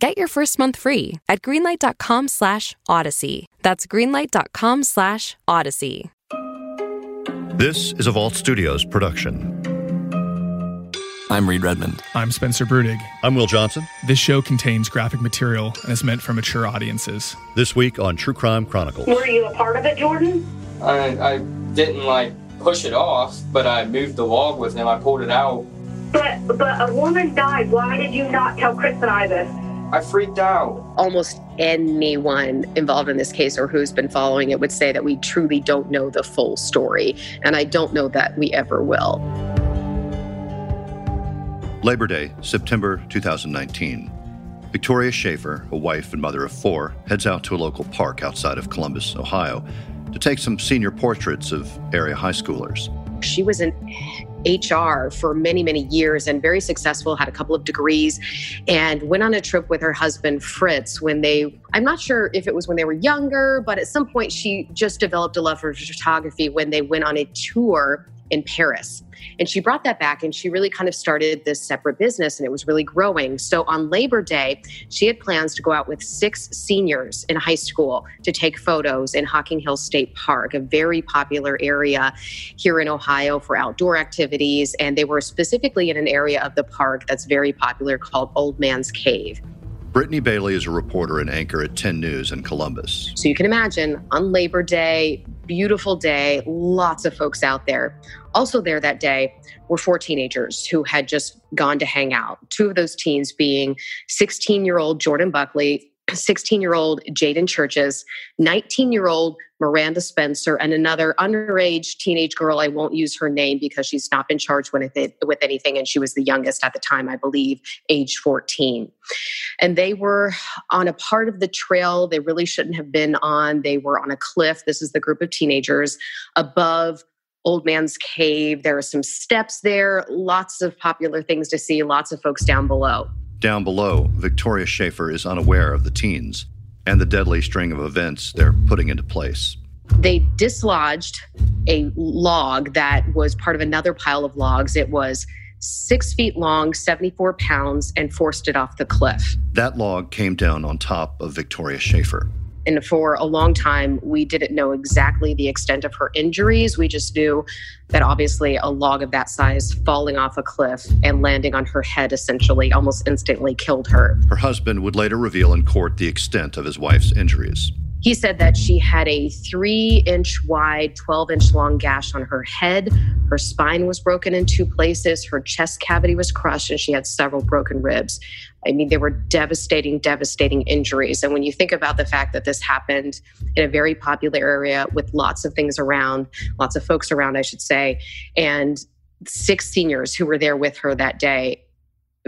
Get your first month free at greenlight.com slash odyssey. That's greenlight.com slash odyssey. This is a Vault Studios production. I'm Reed Redmond. I'm Spencer Brudig. I'm Will Johnson. This show contains graphic material and is meant for mature audiences. This week on True Crime Chronicles. Were you a part of it, Jordan? I, I didn't like push it off, but I moved the log with him. I pulled it out. But but a woman died. Why did you not tell Chris and I this? I freaked out. almost anyone involved in this case or who's been following it would say that we truly don't know the full story. And I don't know that we ever will. Labor Day, September 2019. Victoria Schafer, a wife and mother of four, heads out to a local park outside of Columbus, Ohio, to take some senior portraits of area high schoolers. She was in HR for many, many years and very successful, had a couple of degrees, and went on a trip with her husband, Fritz, when they, I'm not sure if it was when they were younger, but at some point she just developed a love for photography when they went on a tour in Paris. And she brought that back and she really kind of started this separate business and it was really growing. So on Labor Day, she had plans to go out with six seniors in high school to take photos in Hocking Hill State Park, a very popular area here in Ohio for outdoor activities. And they were specifically in an area of the park that's very popular called Old Man's Cave. Brittany Bailey is a reporter and anchor at 10 News in Columbus. So you can imagine on Labor Day, beautiful day, lots of folks out there. Also, there that day were four teenagers who had just gone to hang out. Two of those teens being 16 year old Jordan Buckley, 16 year old Jaden Churchheus, 19 year old Miranda Spencer, and another underage teenage girl. I won't use her name because she's not been charged with with anything, and she was the youngest at the time, I believe, age 14. And they were on a part of the trail they really shouldn't have been on. They were on a cliff. This is the group of teenagers above Old Man's Cave. There are some steps there, lots of popular things to see, lots of folks down below. Down below, Victoria Schafer is unaware of the teens and the deadly string of events they're putting into place. They dislodged a log that was part of another pile of logs. It was six feet long, 74 pounds, and forced it off the cliff. That log came down on top of Victoria Schafer. And for a long time, we didn't know exactly the extent of her injuries. We just knew that obviously a log of that size falling off a cliff and landing on her head essentially almost instantly killed her. Her husband would later reveal in court the extent of his wife's injuries. He said that she had a three inch wide, 12 inch long gash on her head. Her spine was broken in two places. Her chest cavity was crushed, and she had several broken ribs. I mean, they were devastating, devastating injuries. And when you think about the fact that this happened in a very popular area with lots of things around, lots of folks around, I should say, and six seniors who were there with her that day,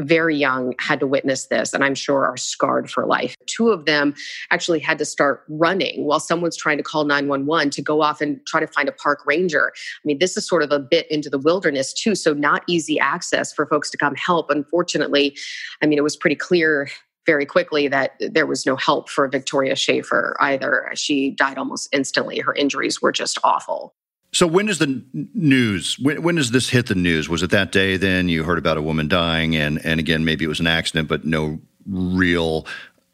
very young, had to witness this, and I'm sure are scarred for life. Two of them actually had to start running while someone's trying to call 911 to go off and try to find a park ranger. I mean, this is sort of a bit into the wilderness, too, so not easy access for folks to come help. Unfortunately, I mean, it was pretty clear very quickly that there was no help for Victoria Schafer either. She died almost instantly. Her injuries were just awful. So when does the news? When, when does this hit the news? Was it that day? Then you heard about a woman dying, and and again maybe it was an accident, but no real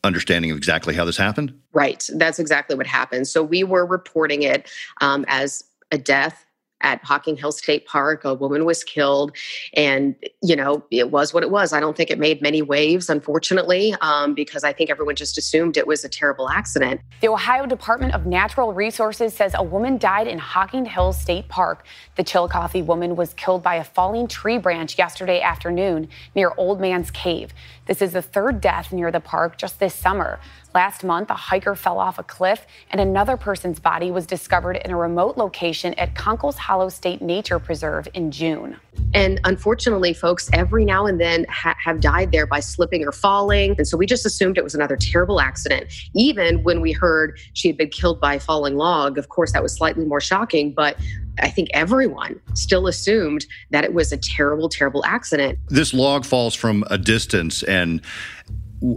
understanding of exactly how this happened. Right. That's exactly what happened. So we were reporting it um, as a death at Hocking Hill State Park. A woman was killed, and you know it was what it was. I don't think it made many waves, unfortunately, um, because I think everyone just assumed it was a terrible accident. The Ohio Department of Natural Resources says a woman died in Hocking Hills State Park. The Chillicothe woman was killed by a falling tree branch yesterday afternoon near Old Man's Cave. This is the third death near the park just this summer. Last month, a hiker fell off a cliff, and another person's body was discovered in a remote location at Conkle's Hollow State Nature Preserve in June. And unfortunately, folks, every now and then ha- have died there by slipping or falling. And so we just assumed it was another terrible accident. Even when we heard she had been killed by a falling log, of course, that was slightly more shocking. But I think everyone still assumed that it was a terrible, terrible accident. This log falls from a distance and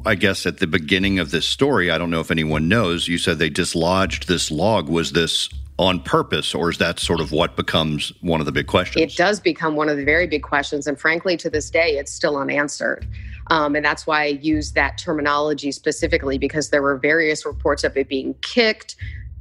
I guess at the beginning of this story, I don't know if anyone knows, you said they dislodged this log. Was this on purpose, or is that sort of what becomes one of the big questions? It does become one of the very big questions. And frankly, to this day, it's still unanswered. Um, and that's why I use that terminology specifically because there were various reports of it being kicked,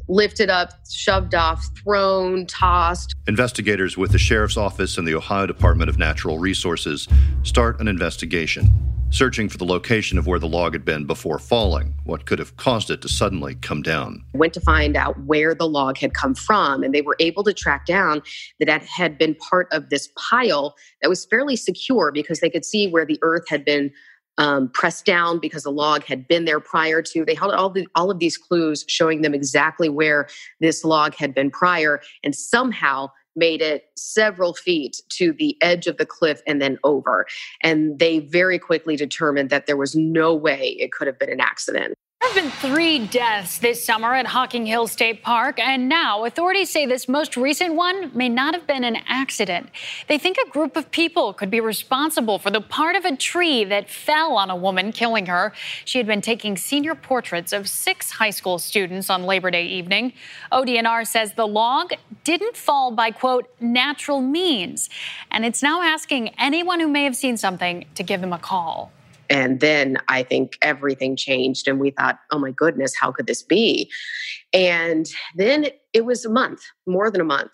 lifted up, shoved off, thrown, tossed. Investigators with the Sheriff's Office and the Ohio Department of Natural Resources start an investigation, searching for the location of where the log had been before falling, what could have caused it to suddenly come down. Went to find out where the log had come from, and they were able to track down that it had been part of this pile that was fairly secure because they could see where the earth had been um, pressed down because the log had been there prior to. They held all, the, all of these clues showing them exactly where this log had been prior and somehow made it several feet to the edge of the cliff and then over. And they very quickly determined that there was no way it could have been an accident. There have been three deaths this summer at Hocking Hill State Park, and now authorities say this most recent one may not have been an accident. They think a group of people could be responsible for the part of a tree that fell on a woman, killing her. She had been taking senior portraits of six high school students on Labor Day evening. ODNR says the log didn't fall by, quote, natural means, and it's now asking anyone who may have seen something to give them a call. And then I think everything changed, and we thought, oh my goodness, how could this be? And then it was a month, more than a month,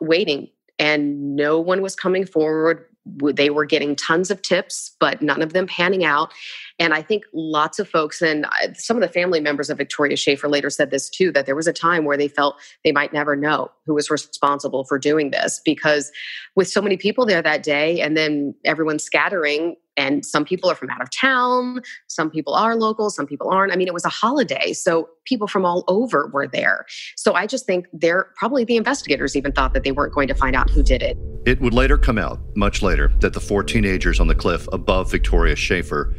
waiting, and no one was coming forward. They were getting tons of tips, but none of them panning out. And I think lots of folks, and uh, some of the family members of Victoria Schafer later said this too, that there was a time where they felt they might never know who was responsible for doing this because with so many people there that day and then everyone scattering, and some people are from out of town some people are local some people aren't. I mean it was a holiday so people from all over were there. So i just think they're probably the investigators even thought that they weren't going to find out who did it. It would later come out much later that the four teenagers on the cliff above victoria schafer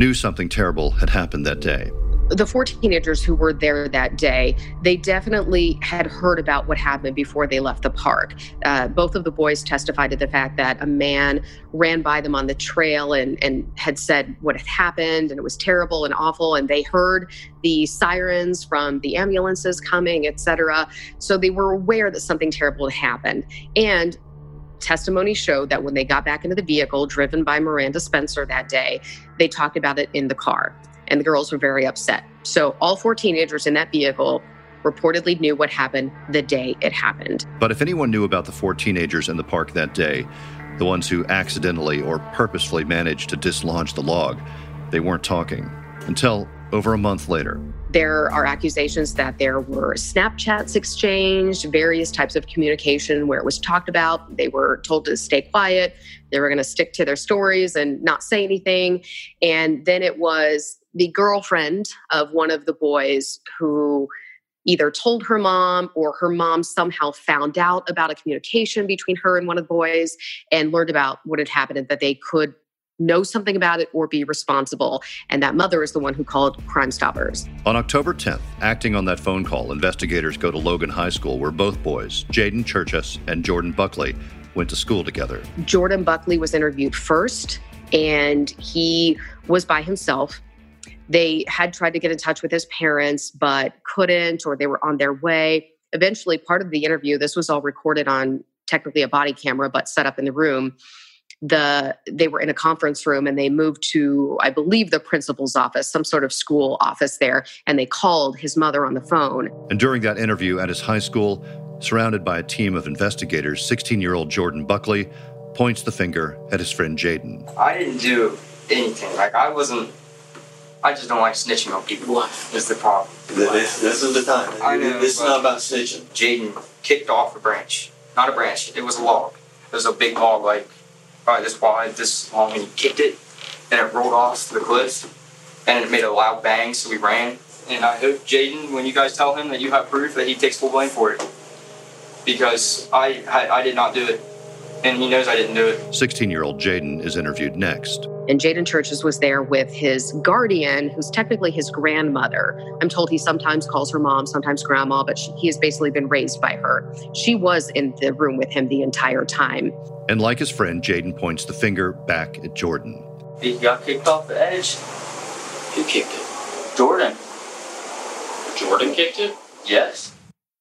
knew something terrible had happened that day the four teenagers who were there that day, they definitely had heard about what happened before they left the park. Uh, both of the boys testified to the fact that a man ran by them on the trail and, and had said what had happened, and it was terrible and awful. And they heard the sirens from the ambulances coming, etc. So they were aware that something terrible had happened. And testimony showed that when they got back into the vehicle driven by Miranda Spencer that day, they talked about it in the car and the girls were very upset. So all four teenagers in that vehicle reportedly knew what happened the day it happened. But if anyone knew about the four teenagers in the park that day, the ones who accidentally or purposefully managed to dislodge the log, they weren't talking until over a month later. There are accusations that there were Snapchats exchanged, various types of communication where it was talked about. They were told to stay quiet. They were going to stick to their stories and not say anything. And then it was the girlfriend of one of the boys who either told her mom or her mom somehow found out about a communication between her and one of the boys and learned about what had happened and that they could know something about it or be responsible. And that mother is the one who called Crime Stoppers. On October 10th, acting on that phone call, investigators go to Logan High School where both boys, Jaden Churchheus and Jordan Buckley, went to school together. Jordan Buckley was interviewed first, and he was by himself they had tried to get in touch with his parents, but couldn't, or they were on their way. Eventually, part of the interview, this was all recorded on technically a body camera, but set up in the room. The they were in a conference room and they moved to, I believe, the principal's office, some sort of school office there, and they called his mother on the phone. And during that interview at his high school, surrounded by a team of investigators, 16 year old Jordan Buckley points the finger at his friend Jaden. I didn't do anything. Like, I wasn't I just don't like snitching on people. Is the problem. This, this is the time. I know. This is not about snitching. Jaden kicked off a branch. Not a branch. It was a log. It was a big log, like probably this wide, this long, and he kicked it, and it rolled off to the cliff, and it made a loud bang. So we ran. And I hope Jaden, when you guys tell him that you have proof, that he takes full blame for it, because I I, I did not do it. and he knows I didn't do it. 16 year old Jaden is interviewed next. And Jaden Churchheus was there with his guardian, who's technically his grandmother. I'm told he sometimes calls her mom, sometimes grandma, but she, he has basically been raised by her. She was in the room with him the entire time. And like his friend, Jaden points the finger back at Jordan. He got kicked off the edge. Who kicked it? Jordan. Jordan kicked it? Yes.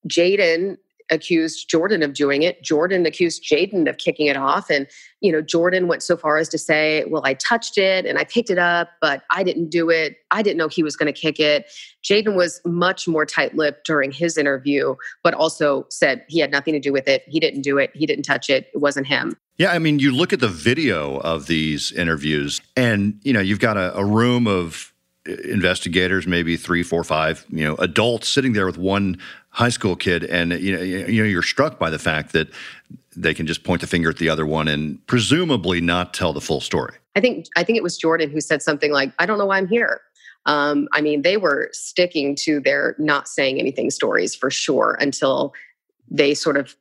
Jaden accused Jordan of doing it. Jordan accused Jaden of kicking it off. And, you know, Jordan went so far as to say, well, I touched it and I picked it up, but I didn't do it. I didn't know he was going to kick it. Jaden was much more tight lipped during his interview, but also said he had nothing to do with it. He didn't do it. He didn't touch it. It wasn't him. Yeah, I mean, you look at the video of these interviews, and, you know, you've got a, a room of investigators, maybe three, four, five, you know, adults sitting there with one high school kid, and you know, you know, you're struck by the fact that they can just point the finger at the other one and presumably not tell the full story. I think I think it was Jordan who said something like, "I don't know why I'm here." Um, I mean, they were sticking to their not saying anything stories for sure until they sort of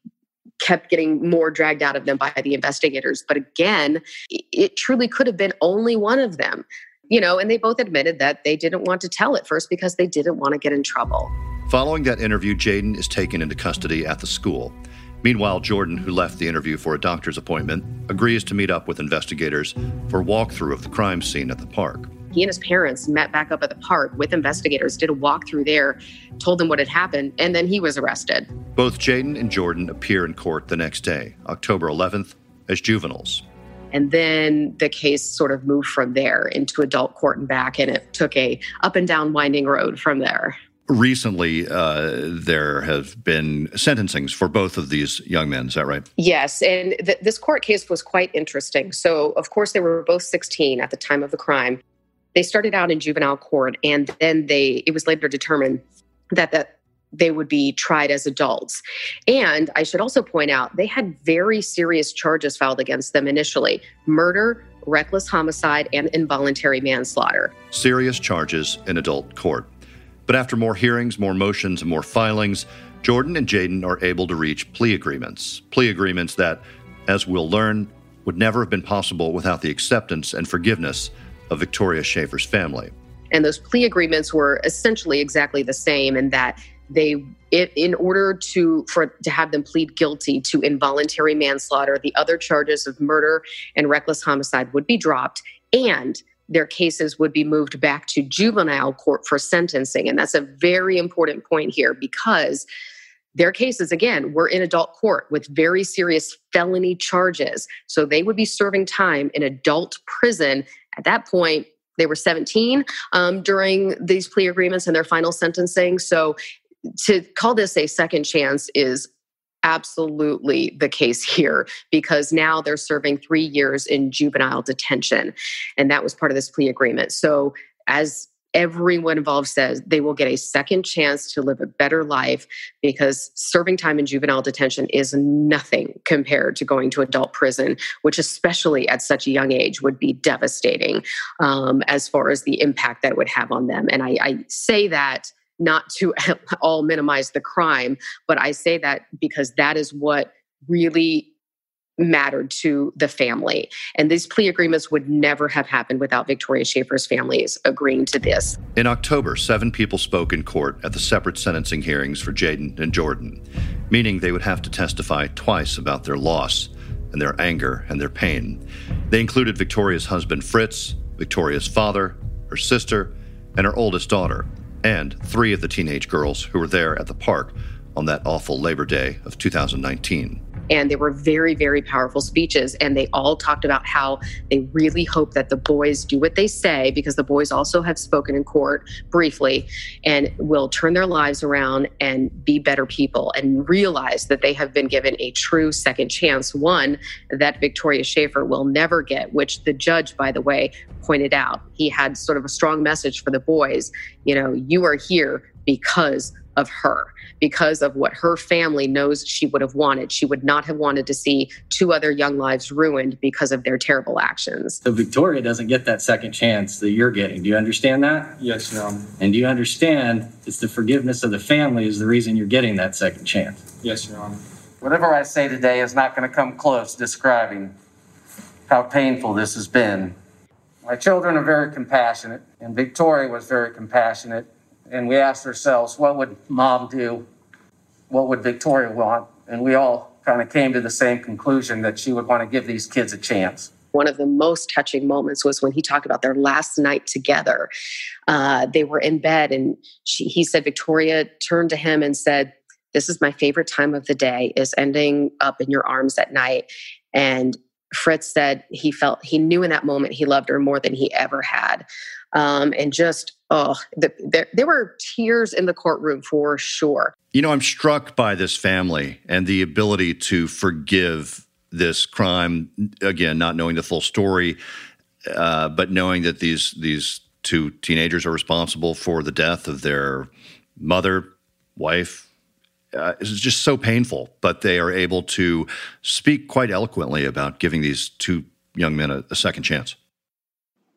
kept getting more dragged out of them by the investigators. But again, it truly could have been only one of them you know, and they both admitted that they didn't want to tell it first because they didn't want to get in trouble. Following that interview, Jaden is taken into custody at the school. Meanwhile, Jordan, who left the interview for a doctor's appointment, agrees to meet up with investigators for a walkthrough of the crime scene at the park. He and his parents met back up at the park with investigators, did a walkthrough there, told them what had happened, and then he was arrested. Both Jaden and Jordan appear in court the next day, October 11th, as juveniles. And then the case sort of moved from there into adult court and back, and it took a up and down winding road from there. Recently, uh, there have been sentencings for both of these young men. Is that right? Yes, and th- this court case was quite interesting. So, of course, they were both 16 at the time of the crime. They started out in juvenile court, and then they it was later determined that that they would be tried as adults. And I should also point out, they had very serious charges filed against them initially murder, reckless homicide, and involuntary manslaughter. Serious charges in adult court. But after more hearings, more motions, and more filings, Jordan and Jaden are able to reach plea agreements. Plea agreements that, as we'll learn, would never have been possible without the acceptance and forgiveness of Victoria Schafer's family. And those plea agreements were essentially exactly the same in that they in order to for to have them plead guilty to involuntary manslaughter the other charges of murder and reckless homicide would be dropped and their cases would be moved back to juvenile court for sentencing. And that's a very important point here because their cases again were in adult court with very serious felony charges. So they would be serving time in adult prison. At that point they were 17 um, during these plea agreements and their final sentencing. So to call this a second chance is absolutely the case here because now they're serving three years in juvenile detention. And that was part of this plea agreement. So, as everyone involved says, they will get a second chance to live a better life because serving time in juvenile detention is nothing compared to going to adult prison, which, especially at such a young age, would be devastating um, as far as the impact that would have on them. And I, I say that not to all minimize the crime, but I say that because that is what really mattered to the family. And these plea agreements would never have happened without Victoria Schafer's families agreeing to this. In October, seven people spoke in court at the separate sentencing hearings for Jaden and Jordan, meaning they would have to testify twice about their loss and their anger and their pain. They included Victoria's husband Fritz, Victoria's father, her sister, and her oldest daughter, and three of the teenage girls who were there at the park on that awful Labor Day of 2019. And they were very, very powerful speeches. And they all talked about how they really hope that the boys do what they say, because the boys also have spoken in court briefly and will turn their lives around and be better people and realize that they have been given a true second chance, one that Victoria Schafer will never get, which the judge, by the way, pointed out. He had sort of a strong message for the boys. You know, you are here because of her because of what her family knows she would have wanted. She would not have wanted to see two other young lives ruined because of their terrible actions. So Victoria doesn't get that second chance that you're getting. Do you understand that? Yes, Your And do you understand it's the forgiveness of the family is the reason you're getting that second chance? Yes, Your Honor. Whatever I say today is not going to come close describing how painful this has been. My children are very compassionate, and Victoria was very compassionate. And we asked ourselves, what would mom do? What would Victoria want? And we all kind of came to the same conclusion that she would want to give these kids a chance. One of the most touching moments was when he talked about their last night together. Uh, they were in bed, and she, he said Victoria turned to him and said, "This is my favorite time of the day. Is ending up in your arms at night." And Fritz said he felt he knew in that moment he loved her more than he ever had. Um, and just, oh, the, there, there were tears in the courtroom for sure. You know, I'm struck by this family and the ability to forgive this crime. Again, not knowing the full story, uh, but knowing that these these two teenagers are responsible for the death of their mother, wife, uh, is just so painful, but they are able to speak quite eloquently about giving these two young men a, a second chance.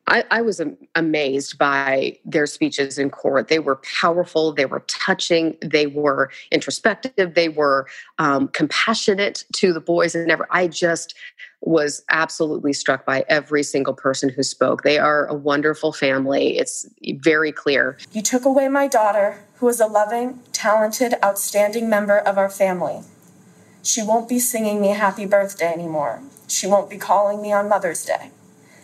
I, I, was amazed by their speeches in court. They were powerful, they were touching, they were introspective, they were um, compassionate to the boys, and never. I just was absolutely struck by every single person who spoke. They are a wonderful family. It's very clear. You took away my daughter, who is a loving, talented, outstanding member of our family. She won't be singing me happy birthday anymore. She won't be calling me on Mother's Day.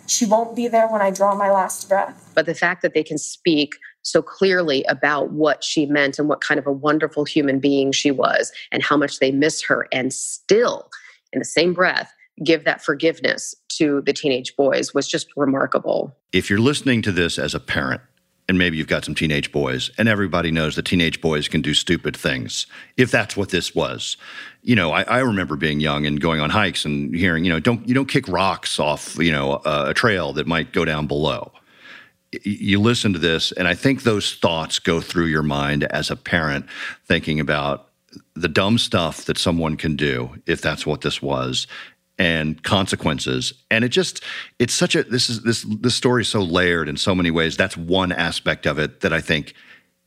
She won't be there when I draw my last breath. But the fact that they can speak so clearly about what she meant and what kind of a wonderful human being she was and how much they miss her, and still, in the same breath, give that forgiveness to the teenage boys was just remarkable. If you're listening to this as a parent, and maybe you've got some teenage boys, and everybody knows that teenage boys can do stupid things. If that's what this was, you know, I, I remember being young and going on hikes and hearing, you know, don't you don't kick rocks off, you know, a, a trail that might go down below. You listen to this, and I think those thoughts go through your mind as a parent, thinking about the dumb stuff that someone can do if that's what this was and consequences. And it just it's such a this is this this story is so layered in so many ways. That's one aspect of it that i think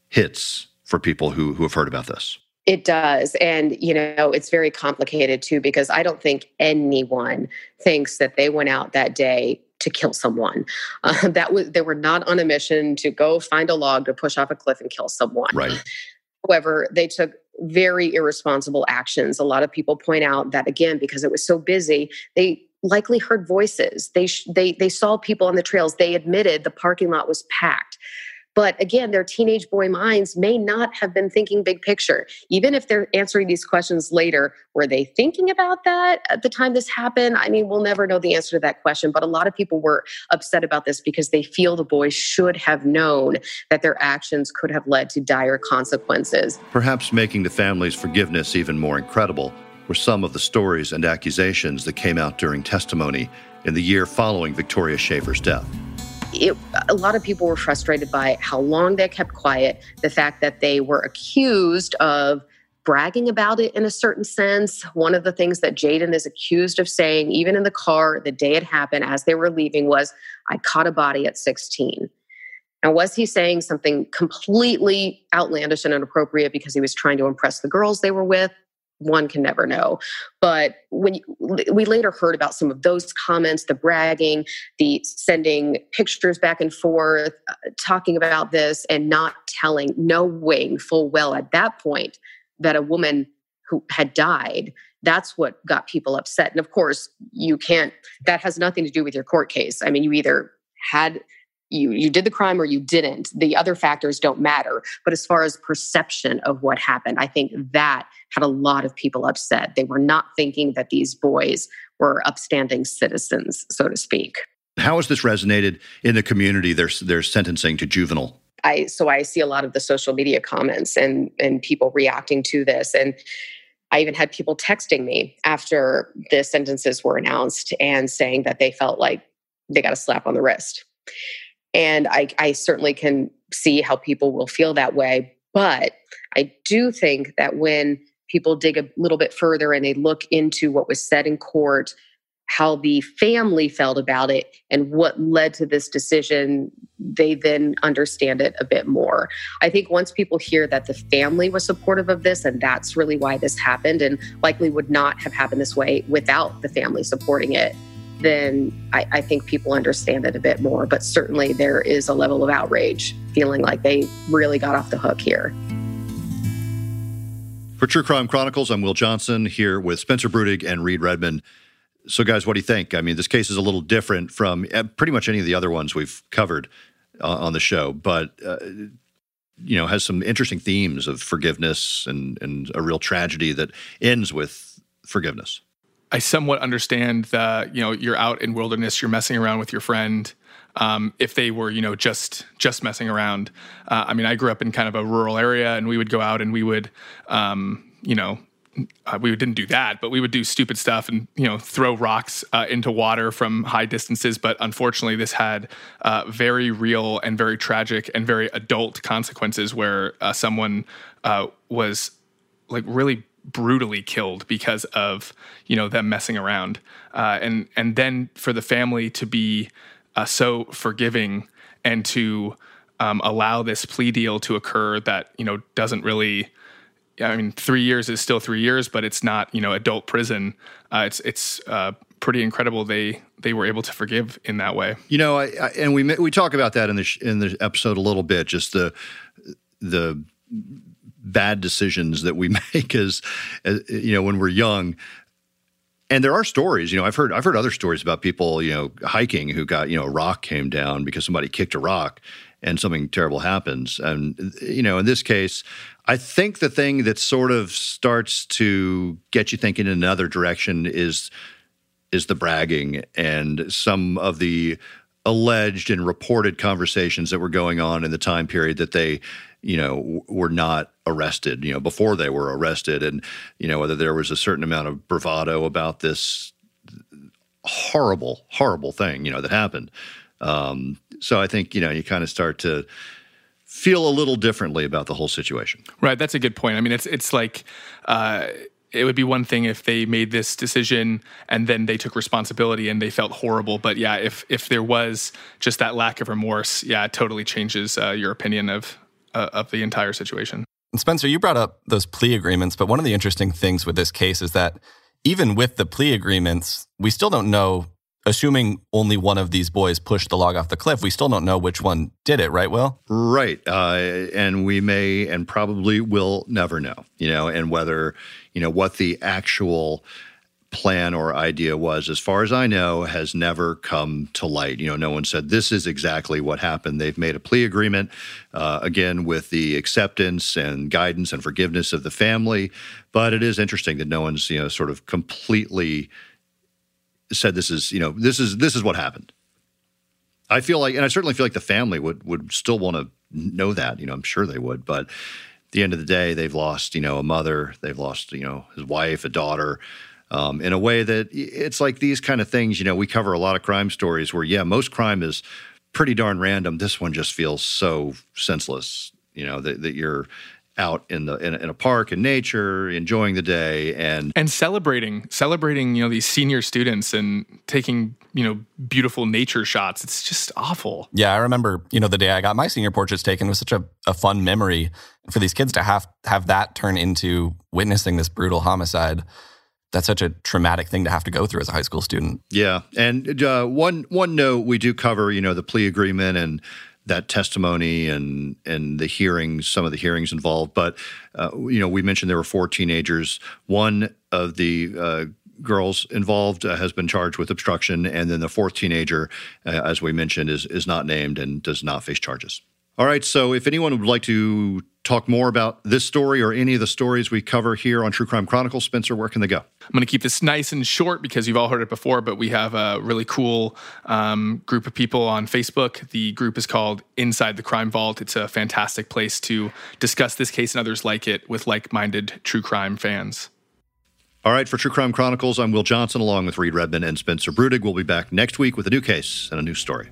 hits for people who who have heard about this. It does. And you know it's very complicated too because i don't think anyone thinks that they went out that day to kill someone. Uh, that was they were not on a mission to go find a log to push off a cliff and kill someone. Right. However they took very irresponsible actions. A lot of people point out that again because it was so busy, they likely heard voices. They they they saw people on the trails. They admitted the parking lot was packed. But again, their teenage boy minds may not have been thinking big picture. Even if they're answering these questions later, were they thinking about that at the time this happened? I mean, we'll never know the answer to that question. But a lot of people were upset about this because they feel the boys should have known that their actions could have led to dire consequences. Perhaps making the family's forgiveness even more incredible were some of the stories and accusations that came out during testimony in the year following Victoria Schafer's death it, a lot of people were frustrated by how long they kept quiet, the fact that they were accused of bragging about it in a certain sense. One of the things that Jaden is accused of saying, even in the car the day it happened as they were leaving, was, I caught a body at 16. Now, was he saying something completely outlandish and inappropriate because he was trying to impress the girls they were with? One can never know. But when we later heard about some of those comments, the bragging, the sending pictures back and forth, uh, talking about this and not telling, knowing full well at that point that a woman who had died that's what got people upset and of course you can't that has nothing to do with your court case i mean you either had you you did the crime or you didn't the other factors don't matter. But as far as perception of what happened i think that had a lot of people upset. They were not thinking that these boys were upstanding citizens so to speak. How has this resonated in the community their, their sentencing to juvenile? I so i see a lot of the social media comments and and people reacting to this. And I even had people texting me after the sentences were announced and saying that they felt like they got a slap on the wrist. And I, I certainly can see how people will feel that way. But I do think that when people dig a little bit further and they look into what was said in court, how the family felt about it and what led to this decision, they then understand it a bit more. I think once people hear that the family was supportive of this and that's really why this happened and likely would not have happened this way without the family supporting it, then I, I, think people understand it a bit more. But certainly there is a level of outrage, feeling like they really got off the hook here. For True Crime Chronicles, I'm Will Johnson here with Spencer Brudig and Reed Redmond. So, guys, what do you think? I mean, this case is a little different from uh, pretty much any of the other ones we've covered uh, on the show, but uh, you know, has some interesting themes of forgiveness and and a real tragedy that ends with forgiveness. I somewhat understand that you know you're out in wilderness, you're messing around with your friend. Um, if they were, you know, just just messing around. Uh, I mean, I grew up in kind of a rural area, and we would go out and we would, um, you know, uh, we didn't do that, but we would do stupid stuff and you know throw rocks uh, into water from high distances. But unfortunately, this had uh, very real and very tragic and very adult consequences, where uh, someone uh, was like really brutally killed because of you know them messing around, uh, and and then for the family to be so forgiving and to um, allow this plea deal to occur that you know doesn't really I mean, three years is still three years, but it's not you know adult prison. Uh, it's it's uh, pretty incredible they they were able to forgive in that way. You know, I, I, and we we talk about that in the in the episode a little bit, just the the bad decisions that we make as, as you know when we're young. And there are stories you know i've heard i've heard other stories about people you know hiking who got you know a rock came down because somebody kicked a rock and something terrible happens. And you know in this case I think the thing that sort of starts to get you thinking in another direction is is the bragging. And some of the alleged and reported conversations that were going on in the time period that they you know were not arrested you know before they were arrested and you know whether there was a certain amount of bravado about this horrible horrible thing you know that happened um, so i think you know you kind of start to feel a little differently about the whole situation. Right, that's a good point. I mean, it's it's like uh, it would be one thing if they made this decision and then they took responsibility and they felt horrible. But yeah, if if there was just that lack of remorse, yeah, it totally changes uh, your opinion of uh, of the entire situation. And Spencer, you brought up those plea agreements, but one of the interesting things with this case is that even with the plea agreements, we still don't know assuming only one of these boys pushed the log off the cliff, we still don't know which one did it, right, Will? Right. Uh, and we may and probably will never know, you know, and whether, you know, what the actual plan or idea was, as far as I know, has never come to light. You know, no one said this is exactly what happened. They've made a plea agreement, uh, again, with the acceptance and guidance and forgiveness of the family. But it is interesting that no one's, you know, sort of completely said this is you know this is this is what happened. I feel like, and I certainly feel like the family would would still want to know that. You know, I'm sure they would, but at the end of the day, they've lost you know a mother, they've lost you know his wife, a daughter. Um, in a way that it's like these kind of things. You know, we cover a lot of crime stories where, yeah, most crime is pretty darn random. This one just feels so senseless. You know that, that you're out in the in, in, a park in nature enjoying the day and and celebrating celebrating you know these senior students and taking you know beautiful nature shots. It's just awful. Yeah i remember you know the day i got my senior portraits taken was such a, a fun memory for these kids to have have that turn into witnessing this brutal homicide. That's such a traumatic thing to have to go through as a high school student. Yeah and uh, one one note we do cover you know the plea agreement and that testimony and and the hearings, some of the hearings involved. But uh, you know, we mentioned there were four teenagers. One of the uh, girls involved uh, has been charged with obstruction, and then the fourth teenager, uh, as we mentioned, is is not named and does not face charges. All right. So, if anyone would like to talk more about this story or any of the stories we cover here on True Crime Chronicles, Spencer, where can they go? I'm going to keep this nice and short because you've all heard it before, but we have a really cool um, group of people on Facebook. The group is called Inside the Crime Vault. It's a fantastic place to discuss this case and others like it with like minded true crime fans. All right, for True Crime Chronicles, I'm Will Johnson along with Reed Redmond and Spencer Brudig. We'll be back next week with a new case and a new story.